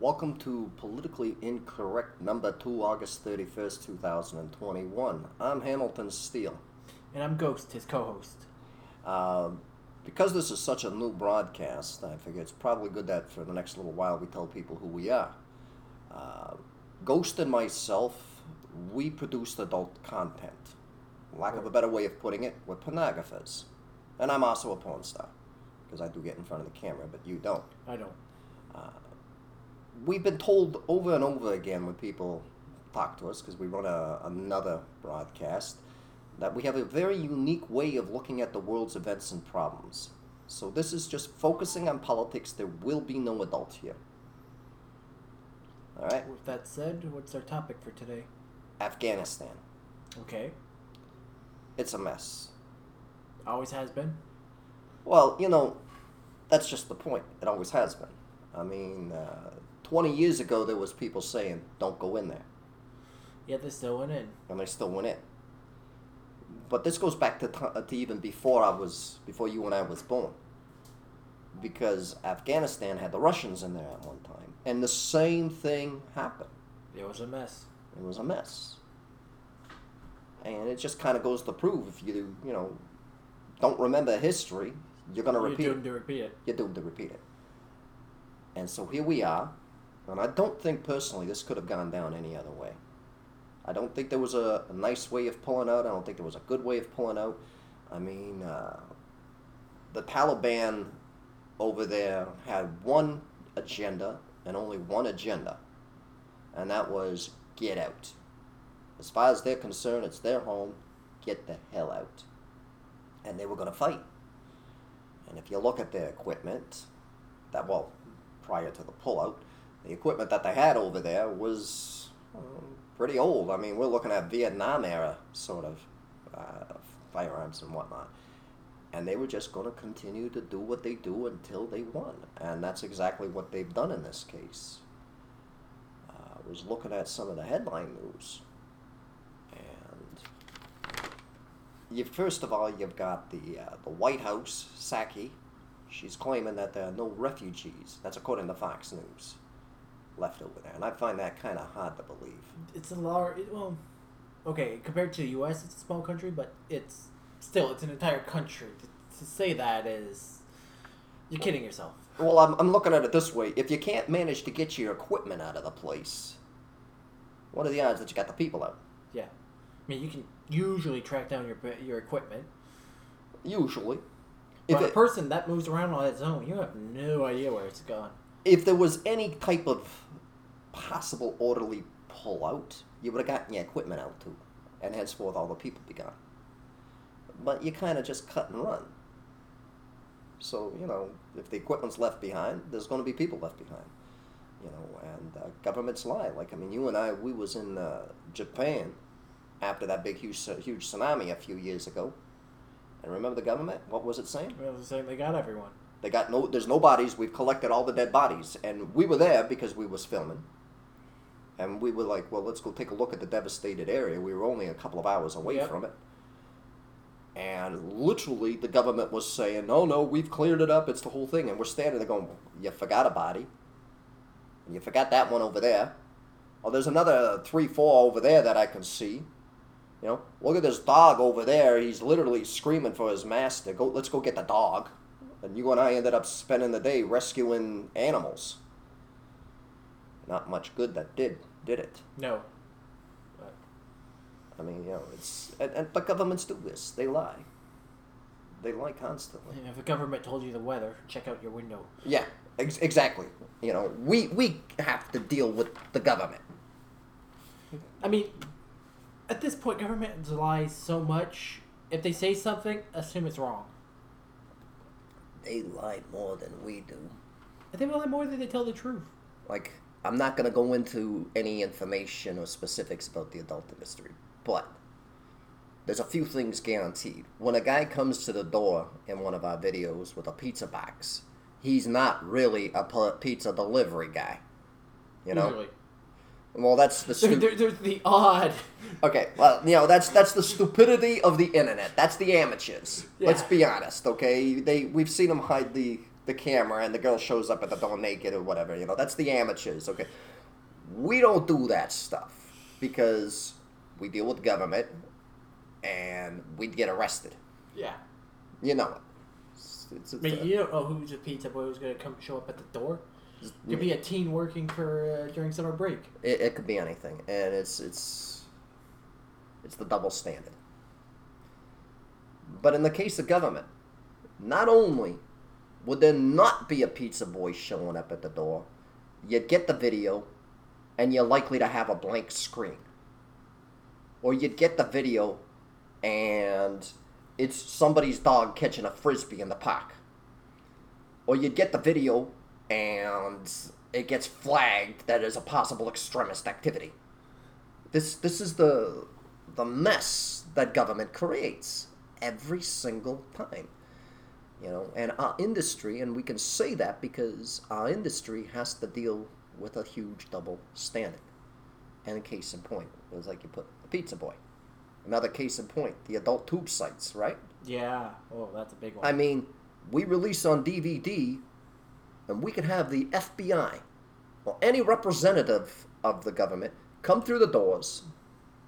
Welcome to Politically Incorrect number 2, August 31st, 2021. I'm Hamilton Steele. And I'm Ghost, his co host. Uh, because this is such a new broadcast, I figure it's probably good that for the next little while we tell people who we are. Uh, Ghost and myself, we produce adult content. Lack of a better way of putting it, we're pornographers. And I'm also a porn star, because I do get in front of the camera, but you don't. I don't. We've been told over and over again when people talk to us because we run a, another broadcast that we have a very unique way of looking at the world's events and problems. So this is just focusing on politics. There will be no adult here. All right, With that said, what's our topic for today? Afghanistan. Okay. It's a mess. Always has been. Well, you know, that's just the point. It always has been. I mean, uh, 20 years ago, there was people saying, "Don't go in there." Yet they still went in. and they still went in. But this goes back to, t- uh, to even before I was before you and I was born, because Afghanistan had the Russians in there at one time, and the same thing happened. It was a mess. It was a mess, and it just kind of goes to prove if you you know don't remember history, you're gonna You're repeat doomed it. to repeat it. You're doomed to repeat it. And so here we are, and I don't think personally this could have gone down any other way. I don't think there was a, a nice way of pulling out. I don't think there was a good way of pulling out. I mean, uh, the Taliban over there had one agenda and only one agenda, and that was get out. As far as they're concerned, it's their home. Get the hell out. And they were going to fight. And if you look at their equipment, that well, prior to the pullout, the equipment that they had over there was um, pretty old. I mean, we're looking at Vietnam era sort of uh, firearms and whatnot. And they were just going to continue to do what they do until they won. And that's exactly what they've done in this case. Uh, I was looking at some of the headline news. And you, first of all, you've got the, uh, the White House, Psaki. She's claiming that there are no refugees. That's according to Fox News. Left over there. And I find that kind of hard to believe. It's a large. Well, okay, compared to the U.S., it's a small country, but it's still it's an entire country. To, to say that is, you're kidding yourself. Well, I'm, I'm looking at it this way. If you can't manage to get your equipment out of the place, what are the odds that you got the people out? Yeah, I mean you can usually track down your your equipment, Usually. but If, a person that moves around on its own, you have no idea where it's gone. If there was any type of possible orderly pullout, you would have gotten your equipment out too. And henceforth, all the people be gone. But you kind of just cut and run. So, you know, if the equipment's left behind, there's going to be people left behind. You know, and uh, governments lie. Like, I mean, you and I, we was in uh, Japan after that big, huge, huge tsunami a few years ago. And remember the government? What was it saying? Well, the same. They got everyone. They got no. There's no bodies. We've collected all the dead bodies, and we were there because we was filming. And we were like, well, let's go take a look at the devastated area. We were only a couple of hours away Yep. from it. And literally, the government was saying, no, no, we've cleared it up. It's the whole thing. And we're standing there going, you forgot a body. And you forgot that one over there. Oh, there's another three, four over there that I can see. You know, look at this dog over there. He's literally screaming for his master. Go, let's go get the dog. And you and I ended up spending the day rescuing animals. Not much good that did, did it? No. But I mean, you know, it's and, and but governments do this. They lie. They lie constantly. if the government told you the weather, check out your window. Yeah, ex- exactly. You know, we we have to deal with the government. I mean, at this point, government lies so much. If they say something, assume it's wrong. They lie more than we do. I think they lie more than they tell the truth. Like, I'm not going to go into any information or specifics about the adult industry, but there's a few things guaranteed. When a guy comes to the door in one of our videos with a pizza box, he's not really a pizza delivery guy. You know? Usually. Well, that's the There, stu- there, there's the odd. Okay, well, you know that's that's the stupidity of the internet. That's the amateurs. Let's be honest, okay? They we've seen them hide the the camera and the girl shows up at the door naked or whatever. You know, that's the amateurs. Okay, we don't do that stuff because we deal with government and we'd get arrested. Yeah. You know it. It's, it's, I it's mean, a- you don't know who's a pizza boy who's gonna come show up at the door. Could be a teen working for uh, during summer break. It, it could be anything, and it's it's it's the double standard. But in the case of government, not only would there not be a pizza boy showing up at the door, you'd get the video, and you're likely to have a blank screen. Or you'd get the video, and it's somebody's dog catching a frisbee in the park. Or you'd get the video, and it gets flagged that is a possible extremist activity. This this is the the mess that government creates every single time. You know, and our industry, and we can say that because our industry has to deal with a huge double standard. And a case in point was like you put the pizza boy. Another case in point, the adult tube sites, right? Yeah. Oh, that's a big one. I mean, we release on DVD, and we can have the FBI or any representative of the government come through the doors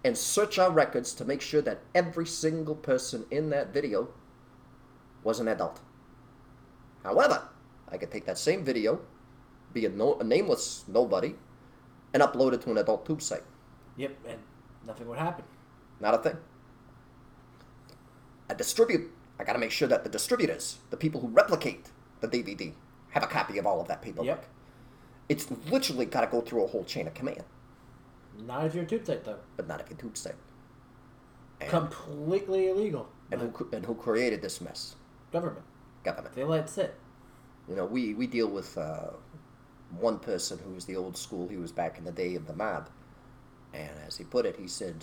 and search our records to make sure that every single person in that video was an adult. However, I could take that same video, be a, no, a nameless nobody, and upload it to an adult tube site. Yep, and nothing would happen. Not a thing. I distribute. I got to make sure that the distributors, the people who replicate the DVD, have a copy of all of that paperwork. Yep. It's literally got to go through a whole chain of command, Not if you're a tube site though. but not if you're a tube site. And, Completely illegal. and, who, and who created this mess? government. Government. They let it sit. You know, we, we deal with uh, one person who was the old school. He was back in the day of the mob. And as he put it, he said,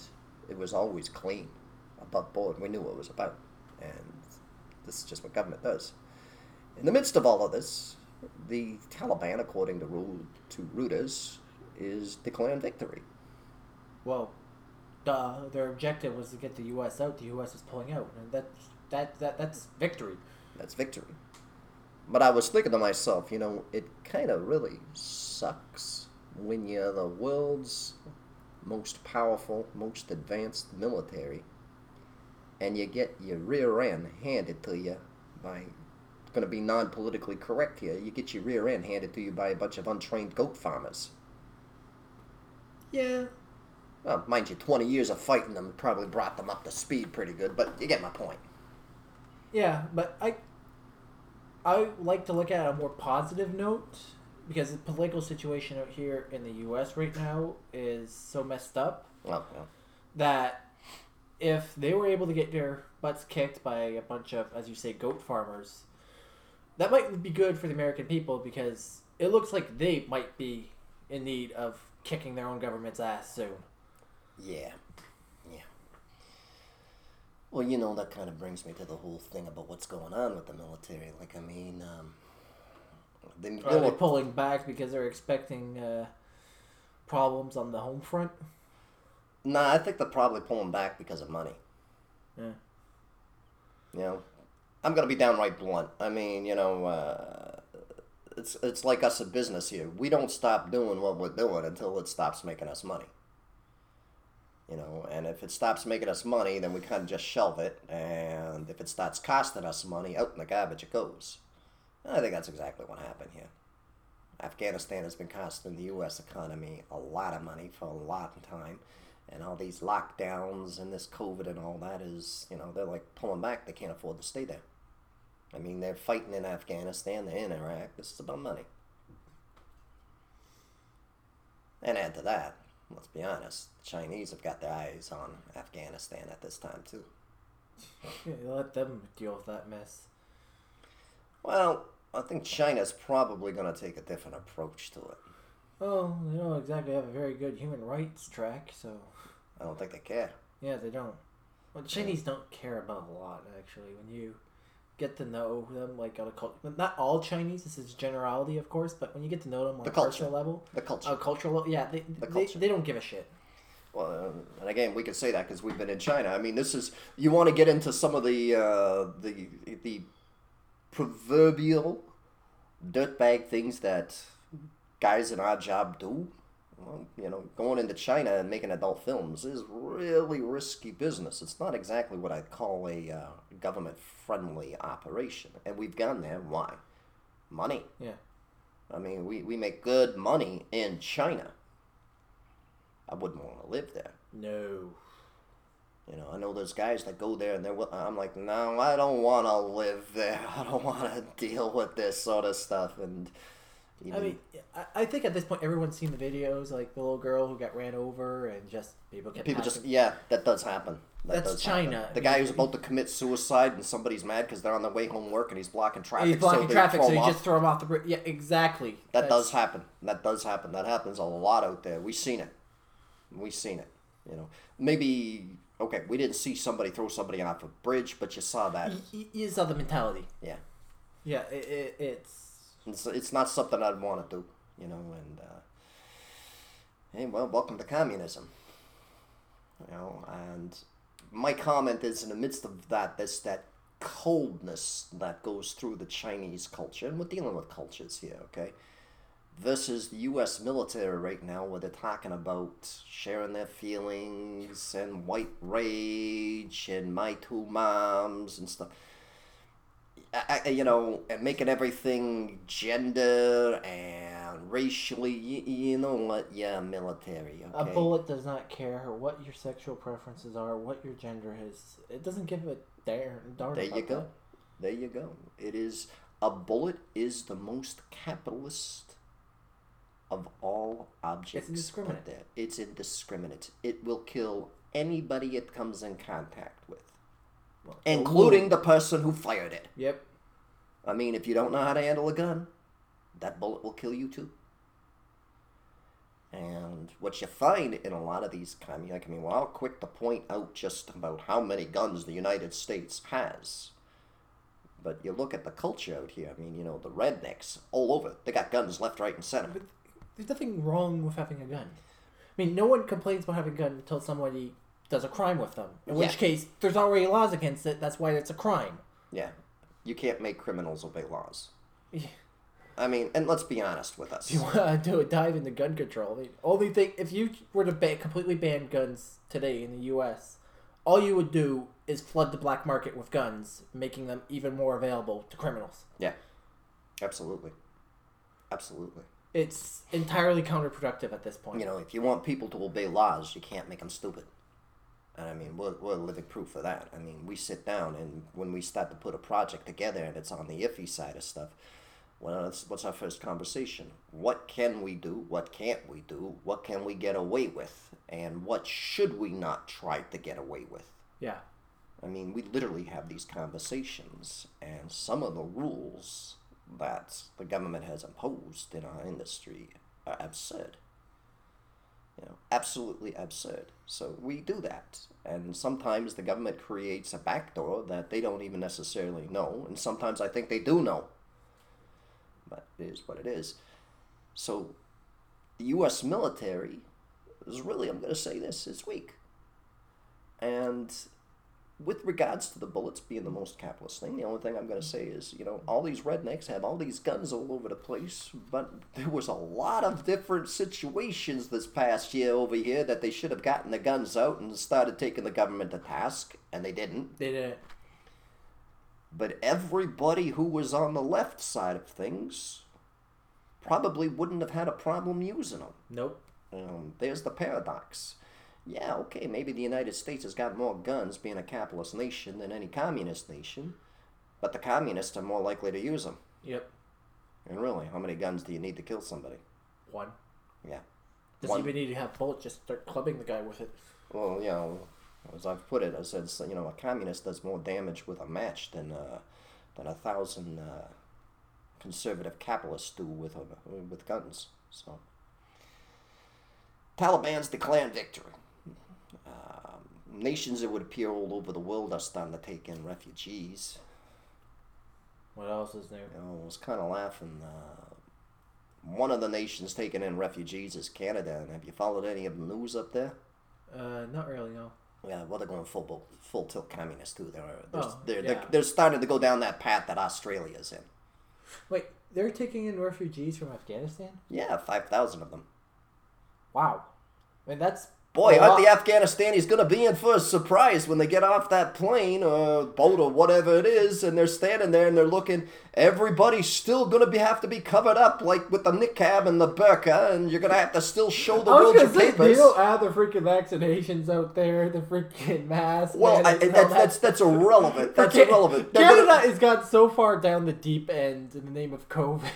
it was always clean, above board. We knew what it was about. And this is just what government does. In the midst of all of this, the Taliban, according to, Ru- to Reuters, is declaring victory. Well, duh, their objective was to get the U.S. out. The U.S. is pulling out, and that's that that that's victory. That's victory. But I was thinking to myself, you know, it kind of really sucks when you're the world's most powerful, most advanced military, and you get your rear end handed to you by, going to be non politically correct here, you get your rear end handed to you by a bunch of untrained goat farmers. Yeah. Well, mind you, 20 years of fighting them probably brought them up to speed pretty good, but you get my point. Yeah, but I I like to look at a more positive note because the political situation out here in the U.S. right now is so messed up Well, well that if they were able to get their butts kicked by a bunch of, as you say, goat farmers, that might be good for the American people because it looks like they might be in need of kicking their own government's ass soon. Yeah. Yeah. Well, you know, that kind of brings me to the whole thing about what's going on with the military. Like, I mean, um, the Are they pulling back because they're expecting uh, problems on the home front? Nah, I think they're probably pulling back because of money. Yeah. You know, I'm gonna be downright blunt. I mean, you know, uh, it's it's like us in business here. We don't stop doing what we're doing until it stops making us money. You know, and if it stops making us money, then we kind of just shelve it. And if it starts costing us money, out in the garbage it goes. I think that's exactly what happened here. Afghanistan has been costing the U.S. economy a lot of money for a lot of time. And all these lockdowns and this COVID and all that is, you know, they're like pulling back. They can't afford to stay there. I mean, they're fighting in Afghanistan, they're in Iraq. This is about money. And add to that, let's be honest, the Chinese have got their eyes on Afghanistan at this time, too. Let them deal with that mess. Well, I think China's probably going to take a different approach to it. Well, they don't exactly have a very good human rights track, so I don't think they care. yeah, they don't. Well, Chinese don't care about a lot actually. When you get to know them, like on a cult, not all Chinese. This is generality, of course, but when you get to know them on The a personal level, The culture. a cultural level, yeah, they The they, culture. they don't give a shit. Well, um, and again, we can say that because we've been in China. I mean, this is you want to get into some of the uh, the the proverbial dirtbag things that guys in our job do. Well, you know, going into China and making adult films is really risky business. It's not exactly what I'd call a uh, government friendly operation. And we've gone there. Why? Money. Yeah. I mean, we, we make good money in China. I wouldn't want to live there. No. You know, I know there's guys that go there and they're. I'm like, no, I don't want to live there. I don't want to deal with this sort of stuff. And I mean, I, think at this point everyone's seen the videos, like the little girl who got ran over, and just people people passing- just yeah, that does happen. That That's does happen. China. The guy who's about to commit suicide and somebody's mad because they're on their way home work and he's blocking traffic. He's blocking so traffic, so you just throw him off the bridge. Yeah, exactly. That That's- does happen. That does happen. That happens a lot out there. We've seen it. We've seen it. You know, maybe okay. We didn't see somebody throw somebody off a bridge, but you saw that. y- y- You saw the mentality. Yeah, Yeah, it, it, it's it's, it's not something I'd want to do. You know, and uh, hey, well, welcome to communism. You know, and my comment is in the midst of that, there's that coldness that goes through the Chinese culture, and we're dealing with cultures here, okay? Versus the U.S. military right now, where they're talking about sharing their feelings and white rage and my two moms and stuff. You know, and making everything gender and racially. You, you know what? Yeah, military. a bullet does not care what your sexual preferences are, what your gender is. It doesn't give a darn. darn There you go. that. There you go. It is a bullet is the most capitalist of all objects. put indiscriminate. It's indiscriminate. It will kill anybody it comes in contact with, including the person who fired it. Yep. I mean, if you don't know how to handle a gun, that bullet will kill you too. And what you find in a lot of these communist, like, I mean, well, I'll quick to point out just about how many guns the United States has. But you look at the culture out here, I mean, you know, the rednecks all over, they got guns left, right, and center. But there's nothing wrong with having a gun. I mean, no one complains about having a gun until somebody does a crime with them. In which Yeah. case, there's already laws against it. That's why it's a crime. Yeah. You can't make criminals obey laws. I mean, and let's be honest with us. You want to do a dive into gun control, the only thing if you were to ban, completely ban guns today in the U.S., all you would do is flood the black market with guns, making them even more available to criminals. Yeah. Absolutely. Absolutely. It's entirely counterproductive at this point. You know, if you want people to obey laws, you can't make them stupid. And I mean, we're, we're living proof of that. I mean, we sit down and when we start to put a project together and it's on the iffy side of stuff, well, that's, what's our first conversation? What can we do? What can't we do? What can we get away with? And what should we not try to get away with? yeah. I mean, we literally have these conversations, and some of the rules that the government has imposed in our industry are absurd. You know, absolutely absurd. So we do that, and sometimes the government creates a backdoor that they don't even necessarily know, and sometimes I think they do know. But it is what it is. So, the U.S. military is really, I'm going to say this, is weak. And with regards to the bullets being the most capitalist thing, the only thing I'm going to say is, you know, all these rednecks have all these guns all over the place, but there was a lot of different situations this past year over here that they should have gotten the guns out and started taking the government to task, and they didn't. They didn't. But everybody who was on the left side of things probably wouldn't have had a problem using them. Nope. Um, there's the paradox. Yeah, okay, maybe the United States has got more guns being a capitalist nation than any communist nation, but the communists are more likely to use them. Yep. And really, how many guns do you need to kill somebody? One. Yeah. Doesn't One. even need to have bullets. Just start clubbing the guy with it. Well, you know, as I've put it, I said, you know, a communist does more damage with a match than uh, than a thousand uh, conservative capitalists do with a, with guns. So, Taliban's declared victory. Nations, it would appear, all over the world are starting to take in refugees. What else is new? You know, I was kind of laughing. Uh, one of the nations taking in refugees is Canada. And have you followed any of the news up there? Uh, not really. No. Yeah, well, they're going full bo- full tilt communist too. They're they're, Oh, they're, yeah. they're they're starting to go down that path that Australia's in. Wait. they're taking in refugees from Afghanistan. Yeah, five thousand of them. Wow, I mean that's Boy, a aren't the lot. Afghanistan going to be in for a surprise when they get off that plane or boat or whatever it is, and they're standing there and they're looking. Everybody's still going to be have to be covered up, like with the niqab and the burqa, and you're going to have to still show the I was world your say, they papers. don't have the freaking vaccinations out there, the freaking masks. Well, I, that's, that's that's irrelevant. That's irrelevant. Canada has gone so far down the deep end in the name of COVID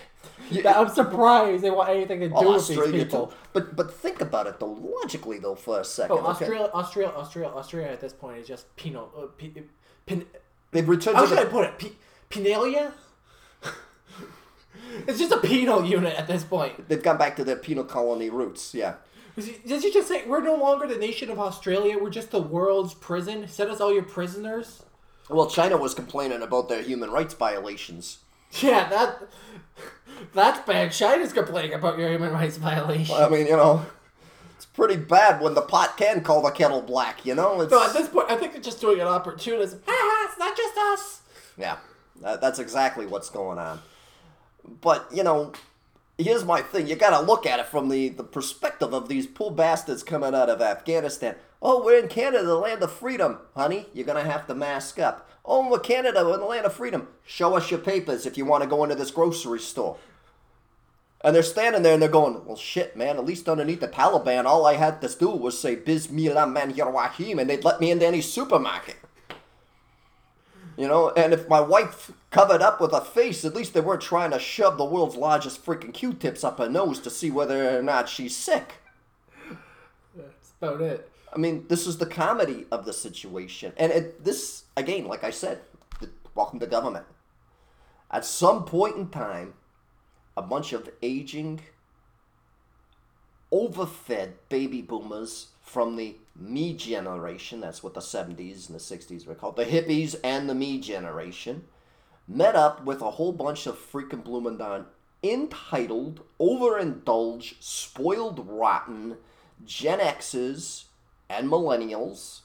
Yeah. I'm surprised they want anything to do with these Australia people. too. But but think about it though, logically though, for a second. Oh, okay? Australia, Australia, Australia, Australia at this point is just penal. Uh, pe, pin, They've returned how to should I put it? P, penalia? it's just a penal unit at this point. they've gone back to their penal colony roots. Yeah. Did you just say we're no longer the nation of Australia? We're just the world's prison. Send us all your prisoners. Well, China was complaining about their human rights violations. Yeah, that that's bad. China's complaining about your human rights violation. I mean, you know, it's pretty bad when the pot can call the kettle black. You know, it's so at this point, I think they're just doing an opportunism. Ah, it's not just us. yeah, that, that's exactly what's going on. But you know, here's my thing: you got to look at it from the the perspective of these poor bastards coming out of Afghanistan. Oh, we're in Canada, the land of freedom, honey. You're gonna have to mask up. Oh, we're Canada, we're in the land of freedom. Show us your papers if you want to go into this grocery store. And they're standing there and they're going, well, shit, man, at least underneath the Taliban, all I had to do was say Bismillah man Rahim and they'd let me into any supermarket. You know, and if my wife covered up with a face, at least they weren't trying to shove the world's largest freaking Q tips up her nose to see whether or not she's sick. That's about it. I mean, this is the comedy of the situation. And it, this, again, like I said, th- welcome to government. At some point in time, a bunch of aging, overfed baby boomers from the me generation, that's what the 70s and the 60s were called, the hippies and the me generation, met up with a whole bunch of freaking blooming darn entitled, overindulged, spoiled, rotten Gen X's and millennials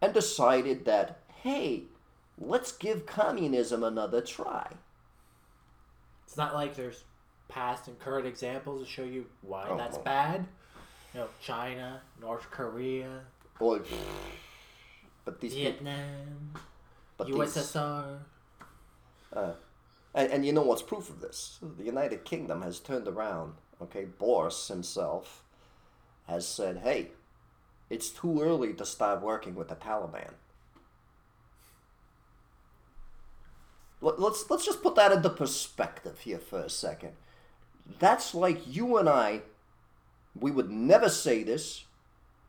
and decided that, hey, let's give communism another try. It's not like there's past and current examples to show you why Oh, that's well. bad. You know, China, North Korea, Boy, but these people, Vietnam, but these, USSR. uh, and, and you know what's proof of this? The United Kingdom has turned around. Okay, Boris himself has said, hey, it's too early to start working with the Taliban. Let- Let's let's just put that into perspective here for a second. That's like you and I. We would never say this,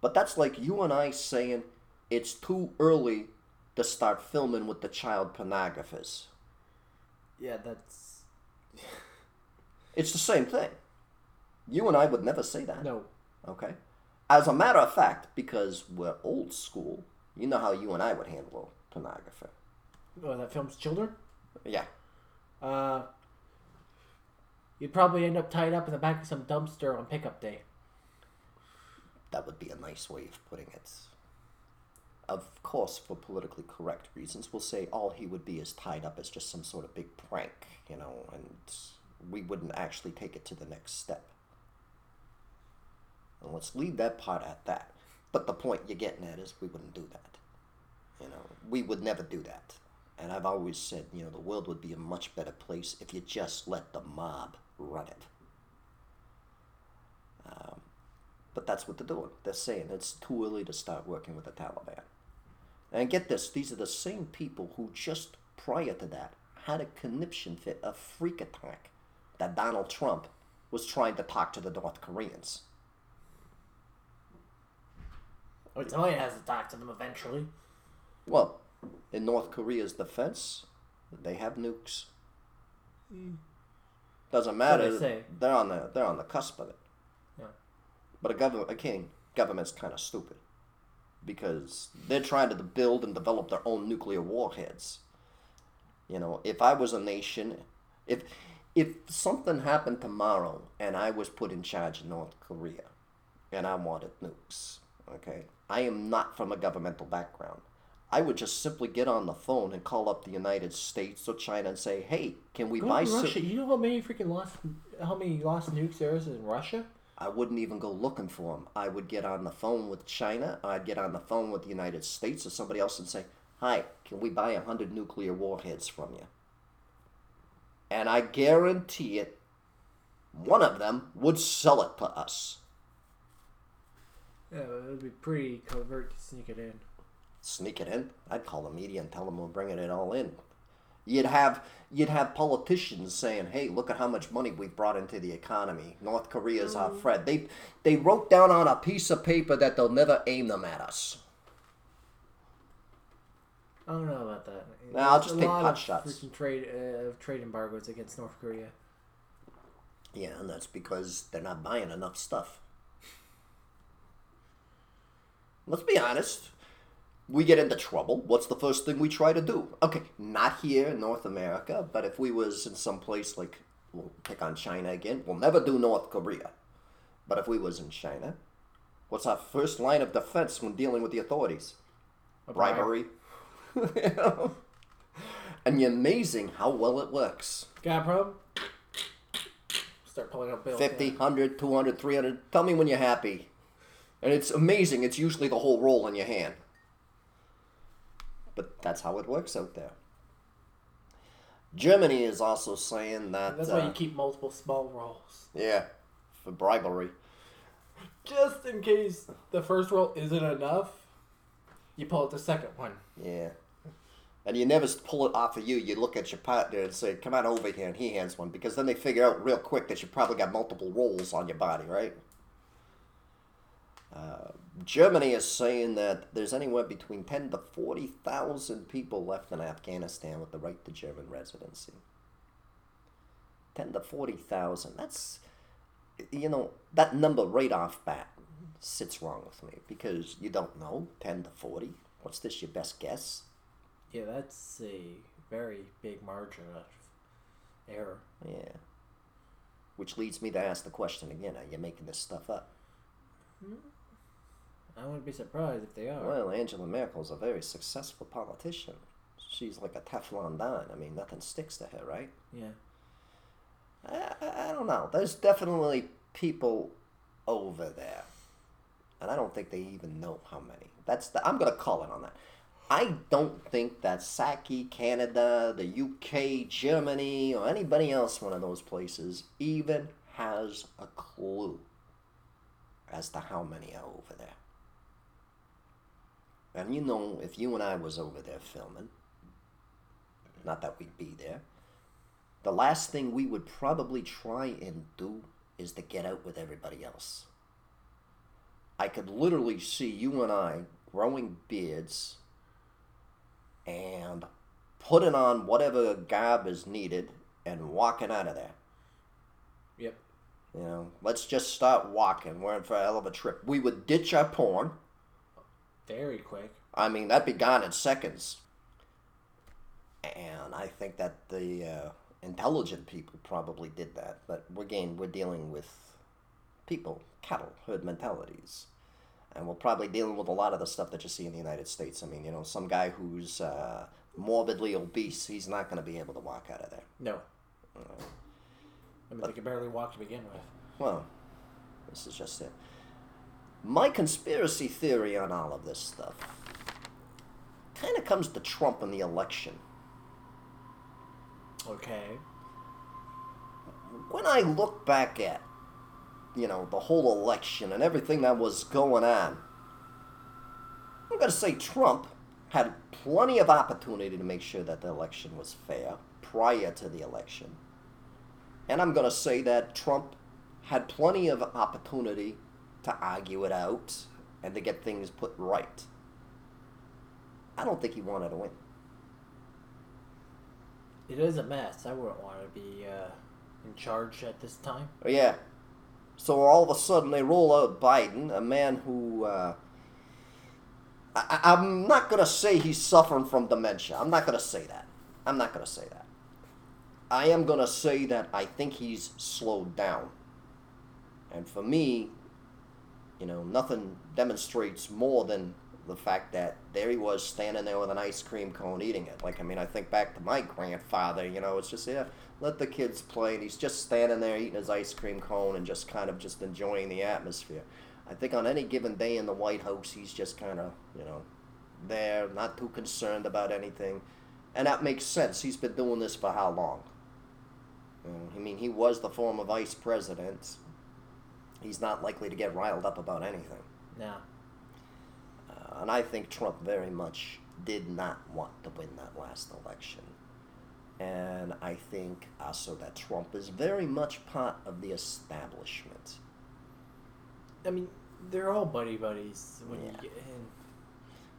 but that's like you and I saying it's too early to start filming with the child pornographers. Yeah, that's It's the same thing. You and I would never say that. no. Okay? As a matter of fact, because we're old school, you know how you and I would handle pornography. Oh, that films children. Yeah. Uh, you'd probably end up tied up in the back of some dumpster on pickup day. That would be a nice way of putting it. Of course, for politically correct reasons, we'll say all he would be is tied up as just some sort of big prank, you know, and we wouldn't actually take it to the next step. And let's leave that part at that. But the point you're getting at is we wouldn't do that. You know, we would never do that. And I've always said, you know, the world would be a much better place if you just let the mob run it. Um, but that's what they're doing. They're saying it's too early to start working with the Taliban. And get this, these are the same people who just prior to that had a conniption fit, a freak attack, that Donald Trump was trying to talk to the North Koreans. Oh, Italian has to talk to them eventually. Well, in North Korea's defense, they have nukes. Hmm. Doesn't matter. they. They're on the they're on the cusp of it. Yeah. But a government, a king, government's kind of stupid because they're trying to build and develop their own nuclear warheads. You know, if I was a nation, if if something happened tomorrow and I was put in charge of North Korea, and I wanted nukes, okay, I am not from a governmental background. I would just simply get on the phone and call up the United States or China and say, "Hey, can we Go buy?" Russia. You know how many freaking lost how many lost nukes there is in Russia? I wouldn't even go looking for them. I would get on the phone with China. I'd get on the phone with the United States or somebody else and say, "Hi, can we buy a hundred nuclear warheads from you?" And I guarantee it, one of them would sell it to us. Yeah, it would be pretty covert to sneak it in. Sneak it in. I'd call the media and tell them we're bringing it all in. You'd have you'd have politicians saying, "Hey, look at how much money we've brought into the economy. North Korea's our friend." They they wrote down on a piece of paper that they'll never aim them at us. I don't know about that. Nah, I'll There's just a take lot pot of shots. freaking trade uh, trade embargoes against North Korea. Yeah, and that's because they're not buying enough stuff. Let's be honest. We get into trouble. What's the first thing we try to do? Okay, not here in North America, but if we was in some place like we'll pick on China again, we'll never do North Korea. But if we was in China, what's our first line of defense when dealing with the authorities? A. Bribery. You know? And you're amazing how well it works. Got a problem? Start pulling up bills. 50, yeah. 100, 200, 300. Tell me when you're happy. And it's amazing. It's usually the whole roll in your hand. But that's how it works out there. Germany is also saying that. That's uh, why you keep multiple small rolls. Yeah, for bribery. Just in case the first roll isn't enough, you pull out the second one. Yeah. And you never pull it off of you. You look at your partner and say, come on over here, and he hands one. Because then they figure out real quick that you probably got multiple rolls on your body, right? Uh, Germany is saying that there's anywhere between 10 to 40,000 people left in Afghanistan with the right to German residency. 10 to 40,000. That's, you know, that number right off bat sits wrong with me because you don't know 10 to 40. What's this, your best guess? Yeah, that's a very big margin of error. Yeah. Which leads me to ask the question again are you making this stuff up? I wouldn't be surprised if they are. Well, Angela Merkel's a very successful politician. She's like a Teflon Don. I mean, nothing sticks to her, right? Yeah. I, I, I don't know. There's definitely people over there. And I don't think they even know how many. That's the, I'm going to call it on that. I don't think that Psaki, Canada, the UK, Germany, or anybody else one of those places even has a clue as to how many are over there. And you know, if you and I was over there filming, not that we'd be there, the last thing we would probably try and do is to get out with everybody else. I could literally see you and I growing beards and putting on whatever garb is needed and walking out of there. Yep. You know, let's just start walking. We're in for a hell of a trip. We would ditch our porn. Very quick. I mean, that'd be gone in seconds. And I think that the uh, intelligent people probably did that. But again, we're dealing with people, cattle, herd mentalities. And we're probably dealing with a lot of the stuff that you see in the United States. I mean, you know, some guy who's uh, morbidly obese, he's not going to be able to walk out of there. No. I mean, they could barely walk to begin with. Well, this is just it. My conspiracy theory on all of this stuff kind of comes to Trump in the election. Okay. When I look back at, you know, the whole election and everything that was going on, I'm going to say Trump had plenty of opportunity to make sure that the election was fair prior to the election. And I'm going to say that Trump had plenty of opportunity to argue it out and to get things put right. I don't think he wanted to win. It is a mess. I wouldn't want to be uh, in charge at this time. Oh, yeah. So all of a sudden they roll out Biden, a man who. Uh, I, I- I'm not going to say he's suffering from dementia. I'm not going to say that. I'm not going to say that. I am going to say that I think he's slowed down. And for me, you know, nothing demonstrates more than the fact that there he was standing there with an ice cream cone eating it. Like, I mean, I think back to my grandfather, you know, it's just, yeah, let the kids play. And he's just standing there eating his ice cream cone and just kind of just enjoying the atmosphere. I think on any given day in the White House, he's just kind of, you know, there, not too concerned about anything. And that makes sense. He's been doing this for how long? I mean, he was the former vice president. He's not likely to get riled up about anything. No. Uh, and I think Trump very much did not want to win that last election. And I think also that Trump is very much part of the establishment. I mean, they're all buddy buddies when Yeah. you get in.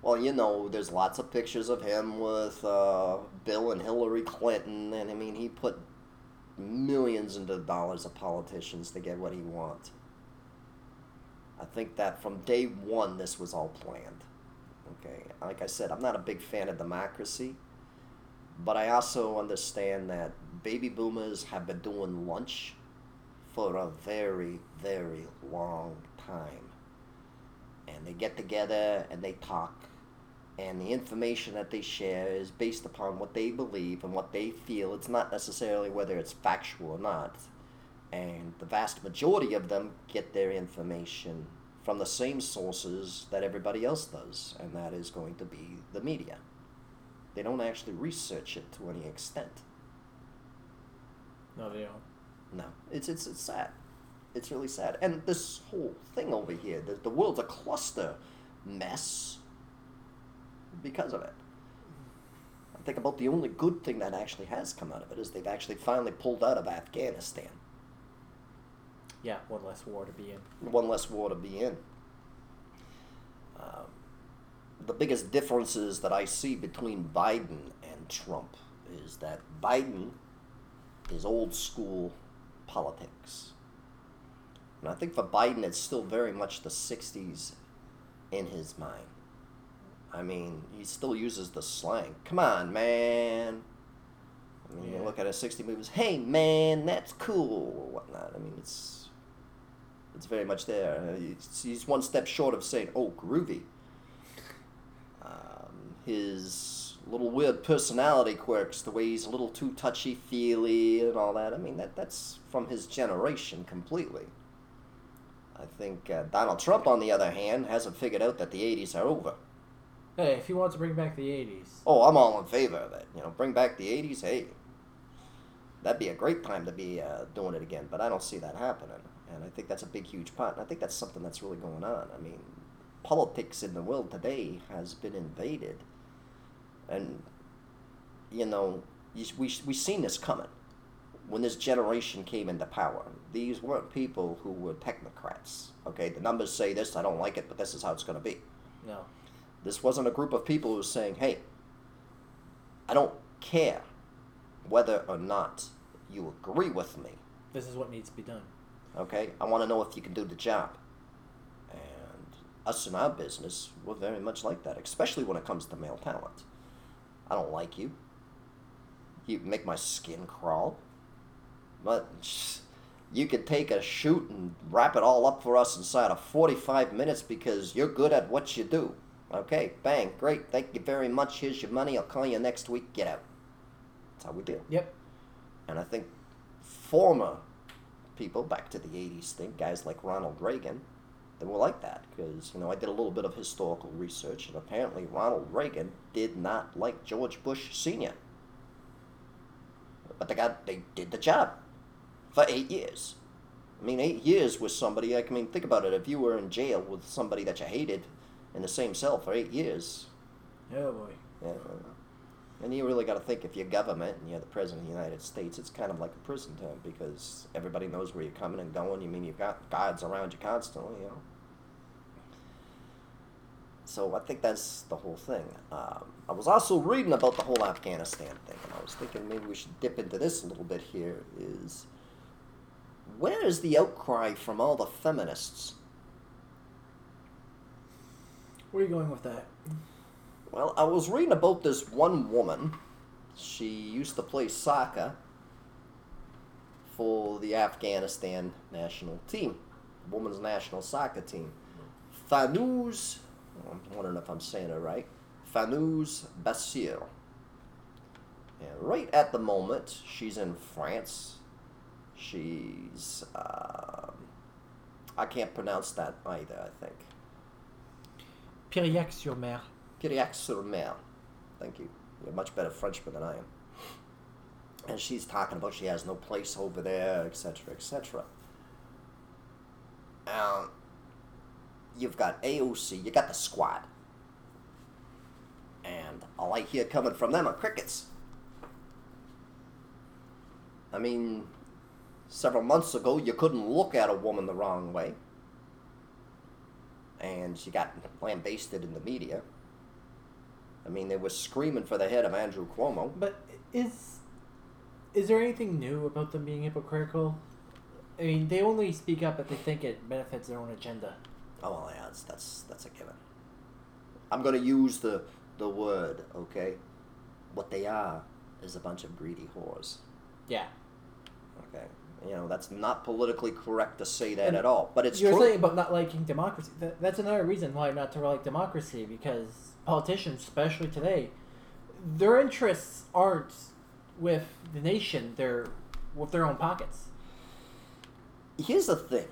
Well, you know, there's lots of pictures of him with uh, Bill and Hillary Clinton, and I mean, he put millions into the dollars of politicians to get what he wants. I think that from day one, this was all planned. Okay, like I said, I'm not a big fan of democracy, but I also understand that baby boomers have been doing lunch for a very, very long time. And they get together and they talk, and the information that they share is based upon what they believe and what they feel. It's not necessarily whether it's factual or not. And the vast majority of them get their information from the same sources that everybody else does, and that is going to be the media. They don't actually research it to any extent. No, they don't. No, it's it's it's sad. It's really sad. And this whole thing over here, the, the world's a cluster mess because of it. I think about the only good thing that actually has come out of it is they've actually finally pulled out of Afghanistan. Yeah, one less war to be in. One less war to be in. Um, the biggest differences that I see between Biden and Trump is that Biden is old school politics. And I think for Biden, it's still very much the 60s in his mind. I mean, he still uses the slang. Come on, man. I mean, Yeah. you look at his 60 movies, hey, man, that's cool, or whatnot. I mean, it's it's very much there. Uh, He's, he's one step short of saying, oh, groovy. Um, his little weird personality quirks, the way he's a little too touchy feely and all that. I mean, that that's from his generation completely. I think uh, Donald Trump, on the other hand, hasn't figured out that the 80s are over. Hey, if he wants to bring back the 80s. Oh, I'm all in favor of it. You know, bring back the 80s. Hey, that'd be a great time to be uh, doing it again, but I don't see that happening. And I think that's a big, huge part. And I think that's something that's really going on. I mean, politics in the world today has been invaded. And, you know, you, we, we seen this coming when this generation came into power. These weren't people who were technocrats. Okay, the numbers say this, I don't like it, but this is how it's going to be. No. This wasn't a group of people who were saying, hey, I don't care whether or not you agree with me. This is what needs to be done. Okay? I want to know if you can do the job. And us in our business, we're very much like that, especially when it comes to male talent. I don't like you. You make my skin crawl. But you could take a shoot and wrap it all up for us inside of 45 minutes because you're good at what you do. Okay, bang, great, thank you very much. Here's your money. I'll call you next week. Get out. That's how we deal. Yep. And I think former people, back to the 80s think guys like Ronald Reagan, they were like that. Because, you know, I did a little bit of historical research, and apparently Ronald Reagan did not like George Bush Sr. But they got, they did the job for eight years. I mean, eight years with somebody, I mean, think about it. If you were in jail with somebody that you hated in the same cell for eight years, yeah boy. yeah, and you really got to think if you're government and you're the president of the United States, it's kind of like a prison term because everybody knows where you're coming and going. You mean you've got guards around you constantly, you know. So I think that's the whole thing. Um, I was also reading about the whole Afghanistan thing, and I was thinking maybe we should dip into this a little bit here. Is where is the outcry from all the feminists? Where are you going with that? Well, I was reading about this one woman. She used to play soccer for the Afghanistan national team, women's national soccer team. Fanuz I'm wondering if I'm saying it right. Fanouz Basir. And right at the moment, she's in France. She's. Um, I can't pronounce that either, I think. Piriac-sur-Mer. Piriac-sur-Mer. Thank you. You're a much better Frenchman than I am. And she's talking about she has no place over there, etc., etc. Um, you've got AOC, you got the squad. And all I hear coming from them are crickets. I mean, several months ago, you couldn't look at a woman the wrong way. And she got lambasted in the media. I mean, they were screaming for the head of Andrew Cuomo. But is is there anything new about them being hypocritical? I mean, they only speak up if they think it benefits their own agenda. Oh well, yeah, that's that's, that's a given. I'm gonna use the the word, okay? What they are is a bunch of greedy whores. Yeah. Okay, you know that's not politically correct to say that And at all, but it's You're true. saying about not liking democracy. That, that's another reason why not to like democracy because politicians, especially today, their interests aren't with the nation. They're with their own pockets. Here's the thing.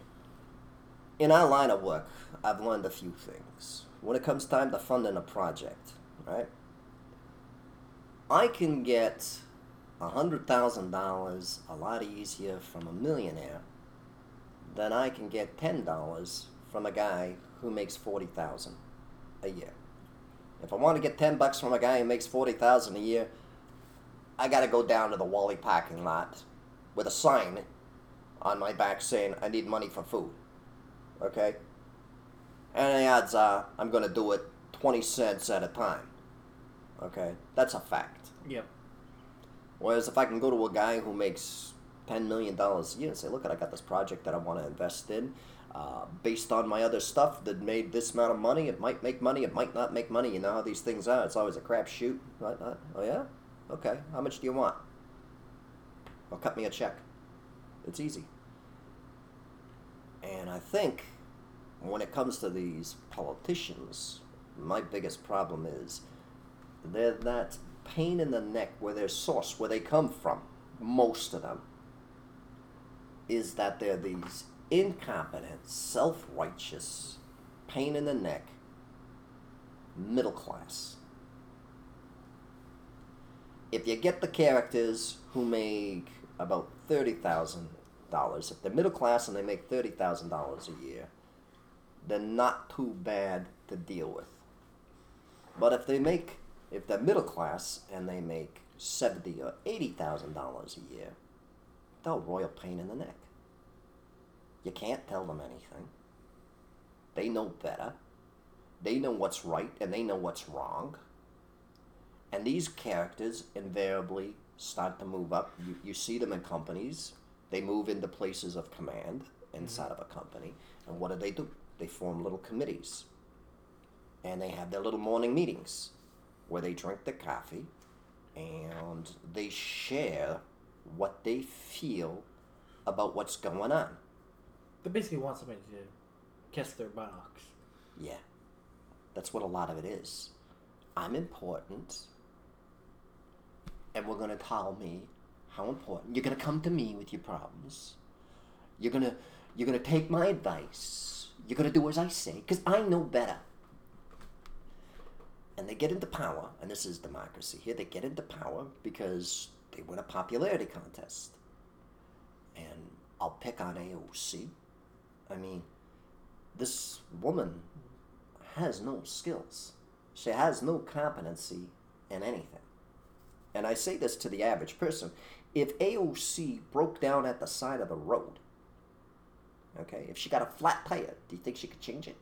In our line of work, I've learned a few things. When it comes time to funding a project, right? I can get a hundred thousand dollars a lot easier from a millionaire than I can get ten dollars from a guy who makes forty thousand a year. If I want to get ten bucks from a guy who makes forty thousand a year, I gotta go down to the Wally parking lot with a sign on my back saying I need money for food. Okay? And the odds are I'm going to do it 20 cents at a time. Okay? That's a fact. Yep. Whereas if I can go to a guy who makes $10 million a year and say, look, I got this project that I want to invest in. Uh, based on my other stuff that made this amount of money, it might make money, it might not make money. You know how these things are. It's always a crapshoot. Right? Uh, Oh, yeah? Okay. How much do you want? Well, cut me a check. It's easy. And I think when it comes to these politicians, my biggest problem is they're that pain in the neck where their source, where they come from, most of them, is that they're these incompetent, self righteous, pain in the neck, middle class. If you get the characters who make about thirty thousand dollars, if they're middle class and they make thirty thousand dollars a year, they're not too bad to deal with. But if they make, if they're middle class and they make seventy or eighty thousand dollars a year, they're a royal pain in the neck. You can't tell them anything. They know better. They know what's right and they know what's wrong. And these characters invariably start to move up. You, you see them in companies. They move into places of command inside of a company. And what do they do? They form little committees. And they have their little morning meetings where they drink their coffee and they share what they feel about what's going on. They basically want somebody to kiss their buttocks. Yeah. That's what a lot of it is. I'm important. And we're going to tell me how important. You're going to come to me with your problems. You're going to you're going to take my advice. You're going to do as I say cuz I know better. And they get into power, and this is democracy here. They get into power because they win a popularity contest. And I'll pick on AOC. I mean, this woman has no skills. She has no competency in anything. And I say this to the average person. If AOC broke down at the side of the road, okay, if she got a flat tire, do you think she could change it?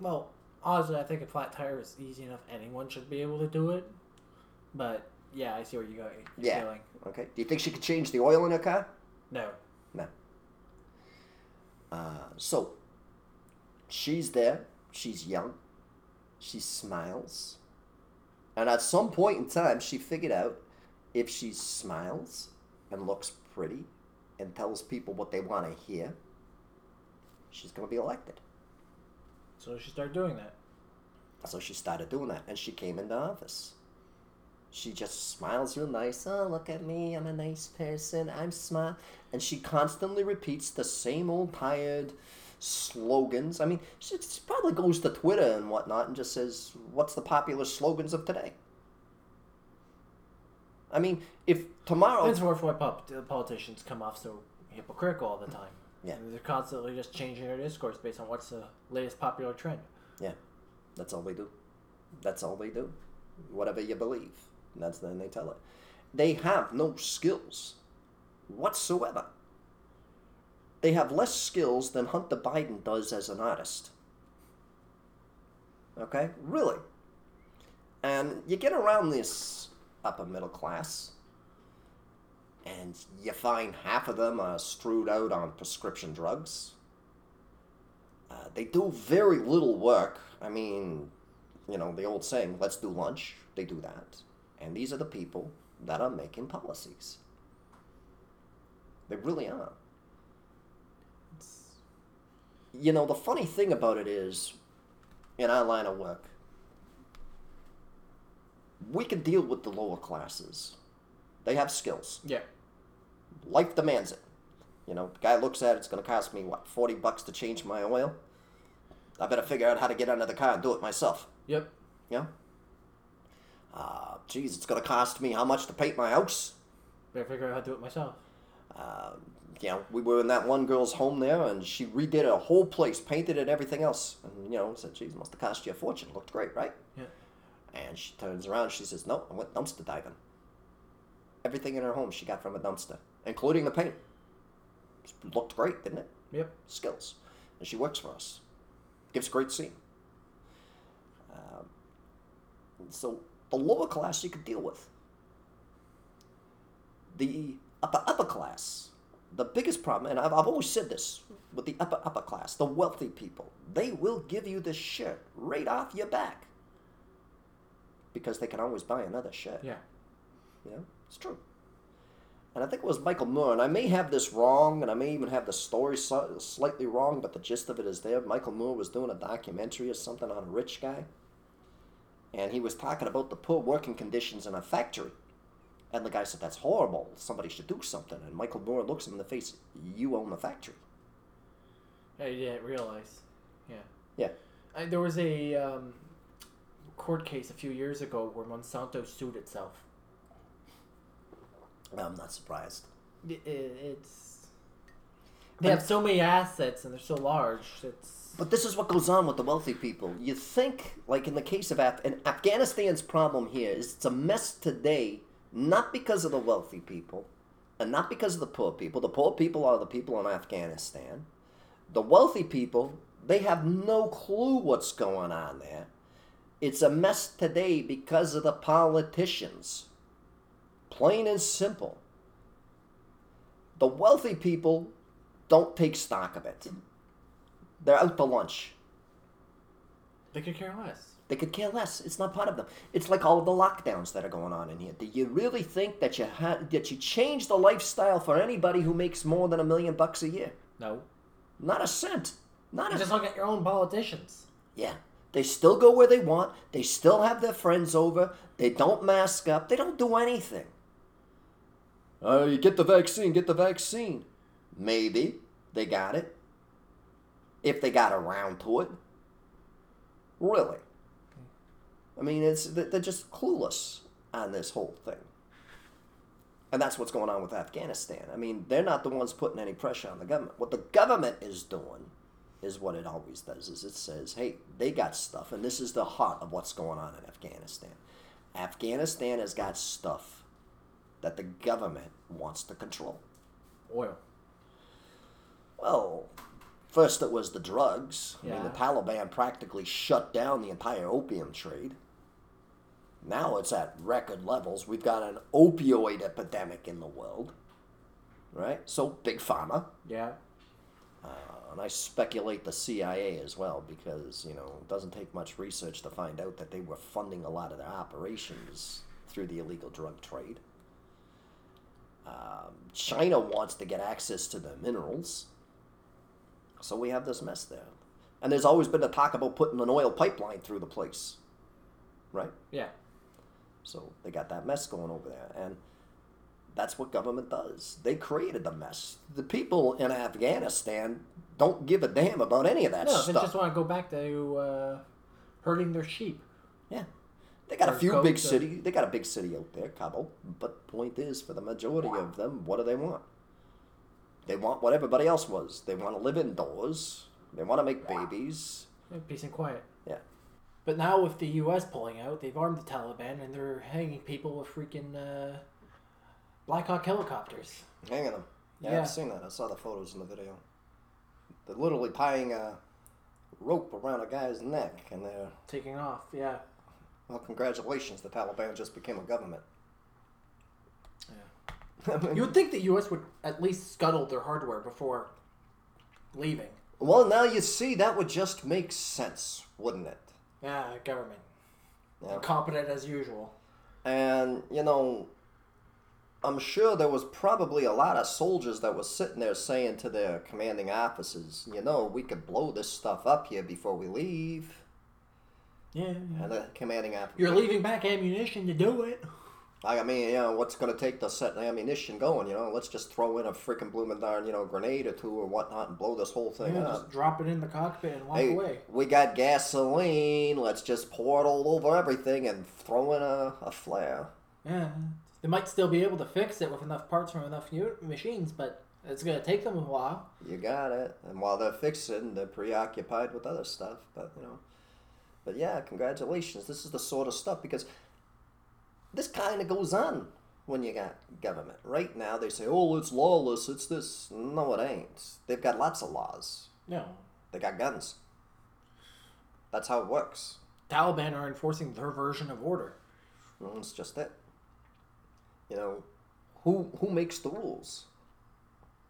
Well, honestly, I think a flat tire is easy enough. Anyone should be able to do it. But yeah, I see where you're going. You're Yeah. going. Okay. Do you think she could change the oil in her car? No. Uh, so, she's there. She's young. She smiles. And at some point in time, she figured out if she smiles and looks pretty and tells people what they want to hear, she's going to be elected. So she started doing that. So she started doing that, and she came into office. She just smiles real nice. Oh, look at me. I'm a nice person. I'm smart. And she constantly repeats the same old tired slogans. I mean, she probably goes to Twitter and whatnot and just says, What's the popular slogans of today? I mean, if tomorrow. It's worth why pop- uh, politicians come off so hypocritical all the mm, time. Yeah. And they're constantly just changing their discourse based on what's the latest popular trend. Yeah, that's all they do. That's all they do. Whatever you believe, that's then they tell it. They have no skills whatsoever. They have less skills than Hunter Biden does as an artist. Okay, really. And you get around this upper middle class, and you find half of them are strewed out on prescription drugs. Uh, they do very little work. I mean, you know, the old saying, let's do lunch. They do that. And these are the people that are making policies. They really are. It's, You know, the funny thing about it is, in our line of work, we can deal with the lower classes. They have skills. yeah. Life demands it. You know, guy looks at it, it's going to cost me, what, 40 bucks to change my oil? I better figure out how to get under the car and do it myself. Yep. Yeah. Uh, geez, it's going to cost me how much to paint my house? Better figure out how to do it myself. Uh, you know, we were in that one girl's home there, and she redid a whole place, painted it, and everything else. And, you know, said, geez, must have cost you a fortune. Looked great, right? Yeah. And she turns around, she says, no, I went dumpster diving. Everything in her home she got from a dumpster, including the paint. Looked great, didn't it? Yep. skills, and she works for us. Gives a great scene. Um, so the lower class you could deal with. The upper upper class, the biggest problem, and I've, I've always said this with the upper upper class, the wealthy people, they will give you the shirt right off your back because they can always buy another shirt. Yeah. You know, it's true. And I think it was Michael Moore, and I may have this wrong, and I may even have the story slightly wrong, but the gist of it is there. Michael Moore was doing a documentary or something on a rich guy, and he was talking about the poor working conditions in a factory. And the guy said, That's horrible. Somebody should do something. And Michael Moore looks him in the face, You own the factory. I didn't realize. Yeah. Yeah. I, there was a um, court case a few years ago where Monsanto sued itself. I'm not surprised. It, it's they have so many assets and they're so large. It's But this is what goes on with the wealthy people. You think, like in the case of Af- and Afghanistan's problem here is it's a mess today, not because of the wealthy people, and not because of the poor people. The poor people are the people in Afghanistan. The wealthy people, they have no clue what's going on there. It's a mess today because of the politicians. Plain and simple. The wealthy people don't take stock of it. They're out to lunch. they could care less. They could care less. It's not part of them. It's like all of the lockdowns that are going on in here. Do you really think that you ha- that you change the lifestyle for anybody who makes more than a million bucks a year? No. Not a cent. Not a Just look at your own politicians. Yeah. They still go where they want. They still have their friends over. They don't mask up. They don't do anything. Oh, you get the vaccine, get the vaccine. Maybe they got it. If they got around to it. Really. I mean, it's they're just clueless on this whole thing. And that's what's going on with Afghanistan. I mean, they're not the ones putting any pressure on the government. What the government is doing is what it always does is it says hey they got stuff and this is the heart of what's going on in afghanistan afghanistan has got stuff that the government wants to control Oil. well first it was the drugs i mean the taliban practically shut down the entire opium trade now it's at record levels we've got an opioid epidemic in the world right so big pharma Yeah. Uh, and I speculate the CIA as well because, you know, it doesn't take much research to find out that they were funding a lot of their operations through the illegal drug trade. Um, China wants to get access to the minerals. So we have this mess there. And there's always been a talk about putting an oil pipeline through the place, right? Yeah. So they got that mess going over there, and that's what government does. They created the mess. The people in Afghanistan don't give a damn about any of that No, they just want to go back to uh, herding their sheep. Yeah. They got a few big to- city. They got a big city out there, Kabul. But point is, for the majority of them, what do they want? They want what everybody else was. They want to live indoors. They want to make babies. Peace and quiet. Yeah. But now with the U.S. pulling out, they've armed the Taliban and they're hanging people with freaking uh, Black Hawk helicopters. Hanging them. Yeah, Yeah. I've seen that. I saw the photos in the video. They're literally tying a rope around a guy's neck, and they're Taking off, yeah. well. Congratulations, the Taliban just became a government. Yeah. You would think the U.S. would at least scuttle their hardware before leaving. well, now you see that would just make sense, wouldn't it? Yeah, government. Yeah. Incompetent as usual. And, you know, I'm sure there was probably a lot of soldiers that was sitting there saying to their commanding officers, you know, we could blow this stuff up here before we leave. Yeah. And the commanding officer, You're leaving back ammunition to do it. I mean, you know, what's going to take to set the ammunition going? You know, let's just throw in a freaking blooming darn, you know, grenade or two or whatnot and blow this whole thing Yeah, up. just drop it in the cockpit and walk Hey, away. we got gasoline. Let's just pour it all over everything and throw in a, a flare. Yeah. They might still be able to fix it with enough parts from enough machines, but it's going to take them a while. You got it. And while they're fixing, they're preoccupied with other stuff. But you know, but yeah, congratulations. This is the sort of stuff because this kind of goes on when you got government. Right now, they say, "Oh, it's lawless. It's this." No, it ain't. They've got lots of laws. No. They got guns. That's how it works. Taliban are enforcing their version of order. Well, it's just it. You know, who who makes the rules?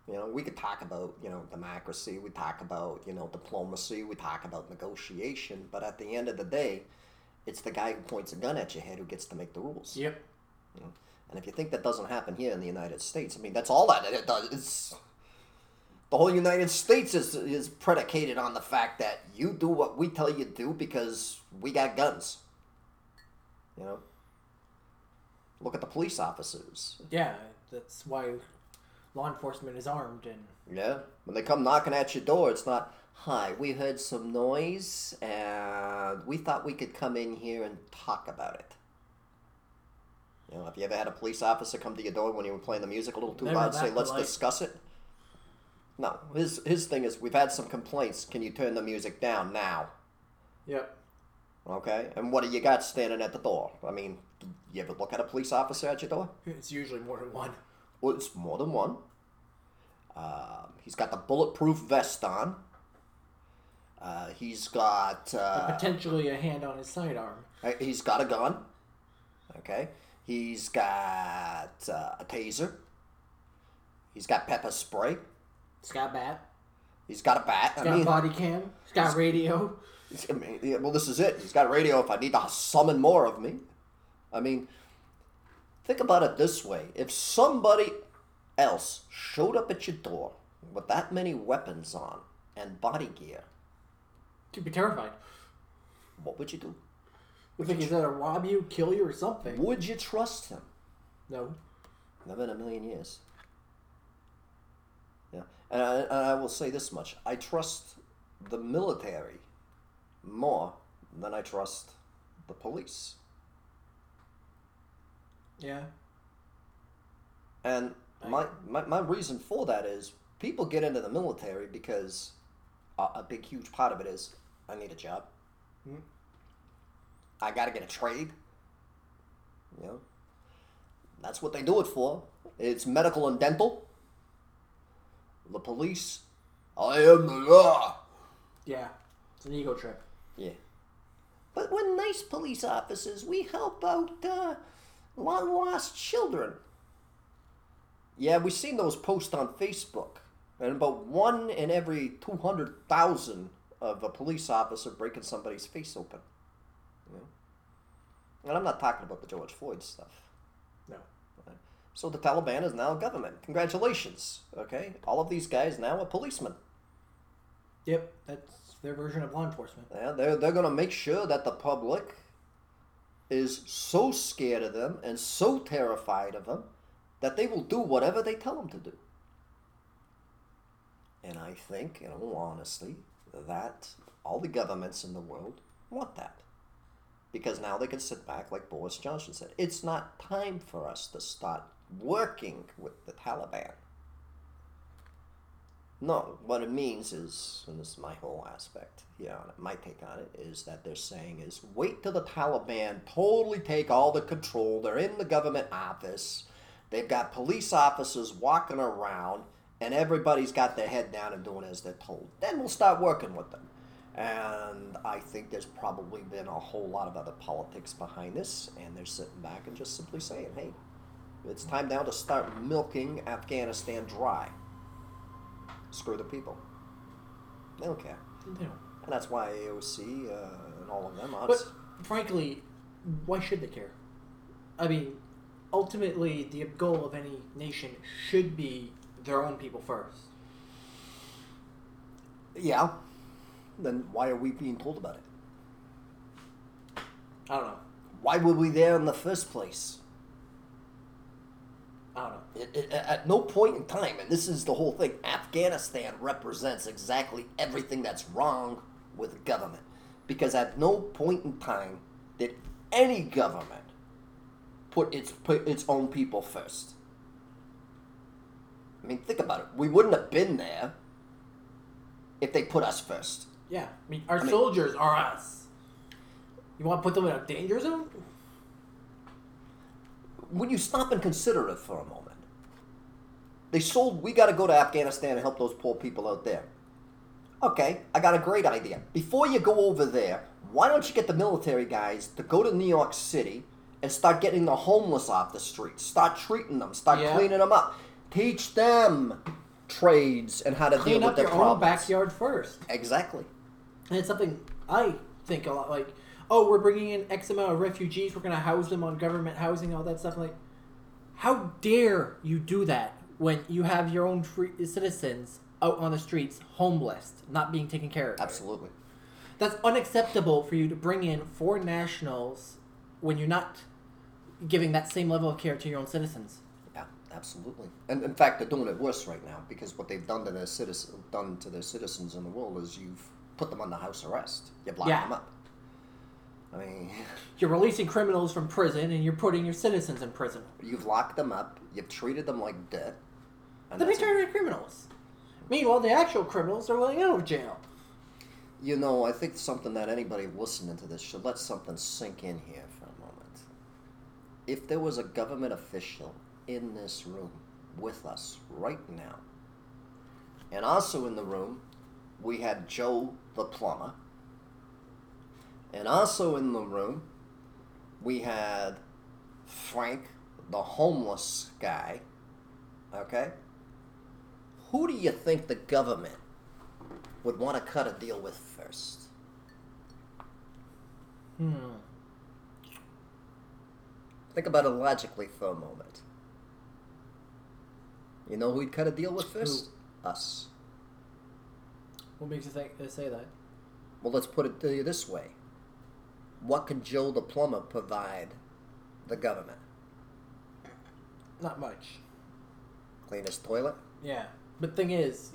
You know, we could talk about you know democracy. We talk about you know diplomacy. We talk about negotiation. But at the end of the day, it's the guy who points a gun at your head who gets to make the rules. Yep. And if you think that doesn't happen here in the United States, I mean, that's all that it does. It's, the whole United States is is predicated on the fact that you do what we tell you to do because we got guns. You know. Look at the police officers. Yeah, that's why law enforcement is armed and Yeah. When they come knocking at your door, it's not, hi, we heard some noise and we thought we could come in here and talk about it. You know, have you ever had a police officer come to your door when you were playing the music a little too Never loud, say, let's discuss it? No. His, his thing is, we've had some complaints. Can you turn the music down now? Yep. Okay? And what do you got standing at the door? I mean, you ever look at a police officer at your door? It's usually more than one. Well, it's more than one. Um, he's got the bulletproof vest on. Uh, he's got uh, Potentially a hand on his sidearm. uh, he's got a gun. Okay. He's got uh, a taser. He's got pepper spray. He's got a bat. He's got a bat. He's I got mean, a body cam. He's got radio. It's- I mean, yeah, well, this is it. He's got a radio if I need to summon more of me. I mean, think about it this way: if somebody else showed up at your door with that many weapons on and body gear, You'd be terrified. what would you do? You think he's gonna rob you, kill you, or something? Would you trust him? No. Never in a million years. Yeah, and I, and I will say this much: I trust the military more than I trust the police. Yeah. And my, my, my reason for that is people get into the military because a, a big, huge part of it is I need a job. Hmm. I got to get a trade. You know, that's what they do it for. It's medical and dental. The police, I am the law. Yeah. It's an ego trip. Yeah. But we're nice police officers. We help out uh, long lost children. Yeah, we've seen those posts on Facebook. And about one in every 200,000 of a police officer breaking somebody's face open. You know? And I'm not talking about the George Floyd stuff. No. So the Taliban is now government. Congratulations. Okay? All of these guys now are policemen. Yep, that's their version of law enforcement. Yeah, they're they're gonna make sure that the public is so scared of them and so terrified of them that they will do whatever they tell them to do. And I think, in all honesty, that all the governments in the world want that. Because now they can sit back, like Boris Johnson said. It's not time for us to start working with the Taliban. No, what it means is, and this is my whole aspect here on it, my take on it, is that they're saying is wait till the Taliban totally take all the control. They're in the government office. They've got police officers walking around, and everybody's got their head down and doing as they're told. Then we'll start working with them. And I think there's probably been a whole lot of other politics behind this, and they're sitting back and just simply saying, hey, it's time now to start milking Afghanistan dry. Screw the people. They don't care. They don't. And that's why AOC uh, and all of them, But honestly. frankly, why should they care? I mean, ultimately, the goal of any nation should be their own people first. Yeah. Then why are we being told about it? I don't know. Why were we there in the first place? I don't know. It, it, at no point in time, and this is the whole thing, Afghanistan represents exactly everything that's wrong with government. Because at no point in time did any government put its put its own people first. I mean, think about it. We wouldn't have been there if they put us first. Yeah, I mean, our I mean- soldiers are us. You want to put them in a danger zone? when you stop and consider it for a moment, they sold, we got to go to Afghanistan and help those poor people out there. Okay, I got a great idea. Before you go over there, why don't you get the military guys to go to New York City and start getting the homeless off the streets? Start treating them, start Yeah. cleaning them up. Teach them trades and how to Clean deal up with their your problems. own backyard first. Exactly. And it's something I think a lot like, oh, we're bringing in X amount of refugees, we're going to house them on government housing, all that stuff. Like, how dare you do that when you have your own free citizens out on the streets, homeless, not being taken care of? Absolutely. That's unacceptable for you to bring in foreign nationals when you're not giving that same level of care to your own citizens. Absolutely. And in fact, they're doing it worse right now because what they've done to their citizen, done to their citizens in the world is you've put them under house arrest. You've locked Yeah. them up. I mean, You're releasing criminals from prison and you're putting your citizens in prison. you've locked them up. You've treated them like dirt. And They're that's being turned criminals. Meanwhile, the actual criminals are letting out of jail. You know, I think something that anybody listening to this should let something sink in here for a moment. If there was a government official in this room with us right now, and also in the room, we had Joe the plumber, and also in the room, we had Frank the homeless guy, okay? Who do you think the government would want to cut a deal with first? Hmm. Think about it logically for a moment. You know who we'd cut a deal with first? Us. What makes you think they say that? Well, let's put it to you this way. What can Joe the plumber provide the government? Not much. Clean his toilet? Yeah. But the thing is,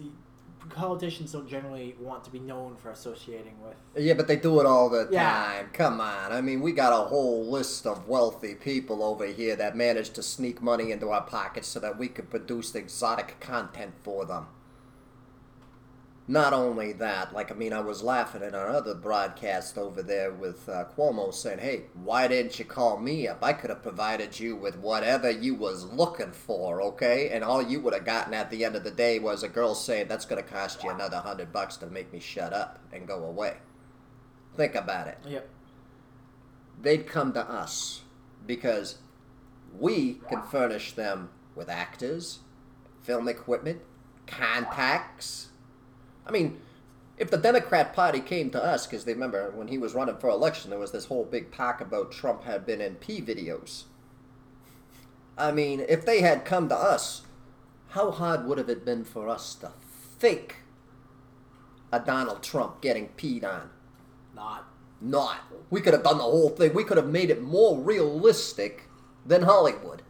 politicians don't generally want to be known for associating with. Yeah, but they do it all the Yeah. time. Come on. I mean, we got a whole list of wealthy people over here that managed to sneak money into our pockets so that we could produce exotic content for them. Not only that, like, I mean, I was laughing in our other broadcast over there with uh, Cuomo saying, hey, why didn't you call me up? I could have provided you with whatever you was looking for, okay? And all you would have gotten at the end of the day was a girl saying, that's going to cost you another hundred bucks to make me shut up and go away. Think about it. Yep. They'd come to us because we can furnish them with actors, film equipment, contacts. I mean, if the Democrat Party came to us, because they remember when he was running for election, there was this whole big pack about Trump had been in P videos. I mean, if they had come to us, how hard would have it been for us to fake a Donald Trump getting peed on. Not. Not. We could have done the whole thing. We could have made it more realistic than Hollywood.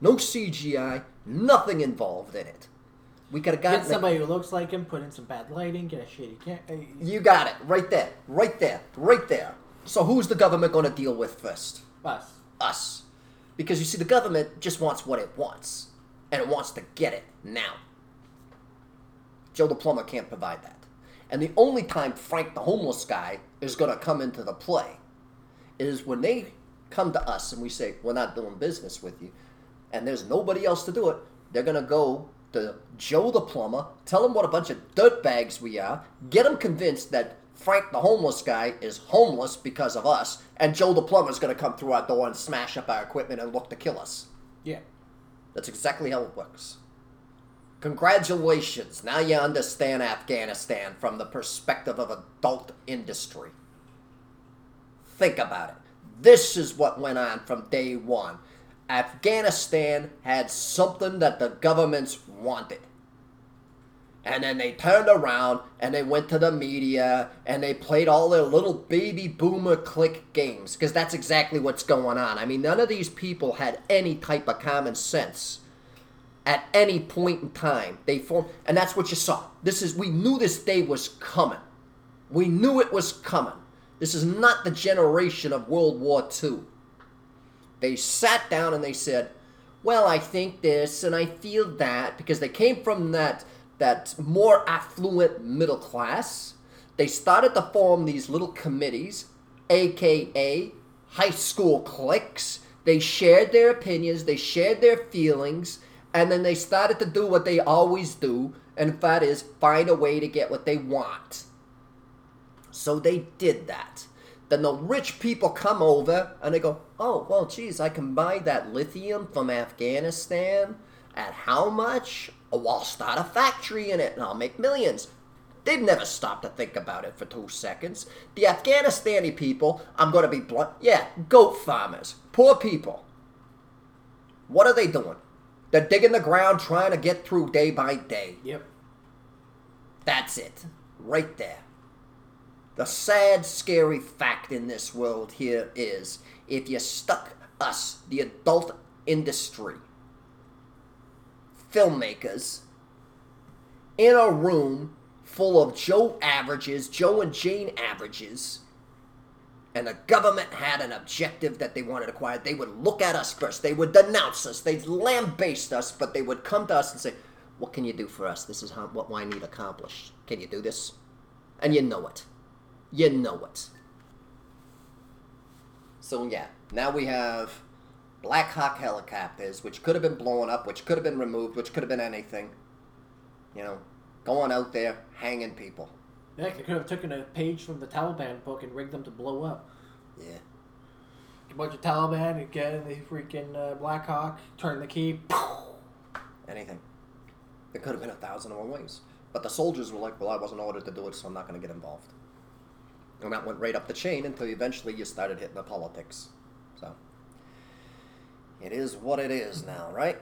No CGI, nothing involved in it. We could have Get gotten the- somebody who looks like him, put in some bad lighting, get a shitty cam- uh, You got it. Right there. Right there. Right there. So who's the government going to deal with first? Us. Us. Because you see, the government just wants what it wants. And it wants to get it now. Joe the plumber can't provide that. And the only time Frank the homeless guy is going to come into the play is when they come to us and we say, we're not doing business with you. And there's nobody else to do it. They're going to go to Joe the plumber, tell him what a bunch of dirtbags we are, get him convinced that Frank the homeless guy is homeless because of us, and Joe the plumber is going to come through our door and smash up our equipment and look to kill us. Yeah. That's exactly how it works. Congratulations. Now you understand Afghanistan from the perspective of adult industry. Think about it. This is what went on from day one. Afghanistan had something that the governments wanted. And then they turned around and they went to the media and they played all their little baby boomer click games because that's exactly what's going on. I mean, none of these people had any type of common sense at any point in time. They formed, and that's what you saw. This is we knew this day was coming. We knew it was coming. This is not the generation of World War II. They sat down and they said, "Well, I think this and I feel that," because they came from that that more affluent middle class. They started to form these little committees, aka high school cliques. They shared their opinions, they shared their feelings, and then they started to do what they always do, and that is find a way to get what they want. So they did that. Then the rich people come over and they go, oh, well, geez, I can buy that lithium from Afghanistan at how much? Oh, I'll start a factory in it and I'll make millions. They've never stopped to think about it for two seconds. The Afghanistani people, I'm going to be blunt, yeah, goat farmers, poor people. What are they doing? They're digging the ground trying to get through day by day. Yep. That's it. Right there. The sad, scary fact in this world here is if you stuck us, the adult industry, filmmakers, in a room full of Joe averages, Joe and Jane averages, and the government had an objective that they wanted acquired, they would look at us first. They would denounce us. They'd lambaste us, but they would come to us and say, What can you do for us? This is how, what I need accomplished. Can you do this? And you know it. You know it. So, yeah, now we have Black Hawk helicopters, which could have been blown up, which could have been removed, which could have been anything. You know, going out there, hanging people. Yeah, they could have taken a page from the Taliban book and rigged them to blow up. Yeah. A bunch of Taliban and get in the freaking uh, Black Hawk, turn the key. anything. There could have been a thousand thousand and one ways. But the soldiers were like, well, I wasn't ordered to do it, so I'm not going to get involved. And that went right up the chain until eventually you started hitting the politics. So, it is what it is now, right?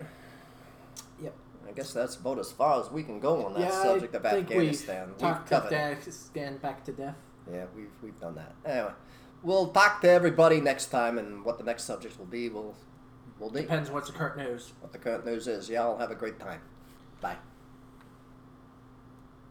Yep. I guess that's about as far as we can go on that yeah, subject of Afghanistan. We've We've talked. Afghanistan back to death. Yeah, we've, we've done that. Anyway, we'll talk to everybody next time, and what the next subject will be, we'll, we'll. Depends what's the current news. What the current news is. Yeah, I'll have a great time. Bye.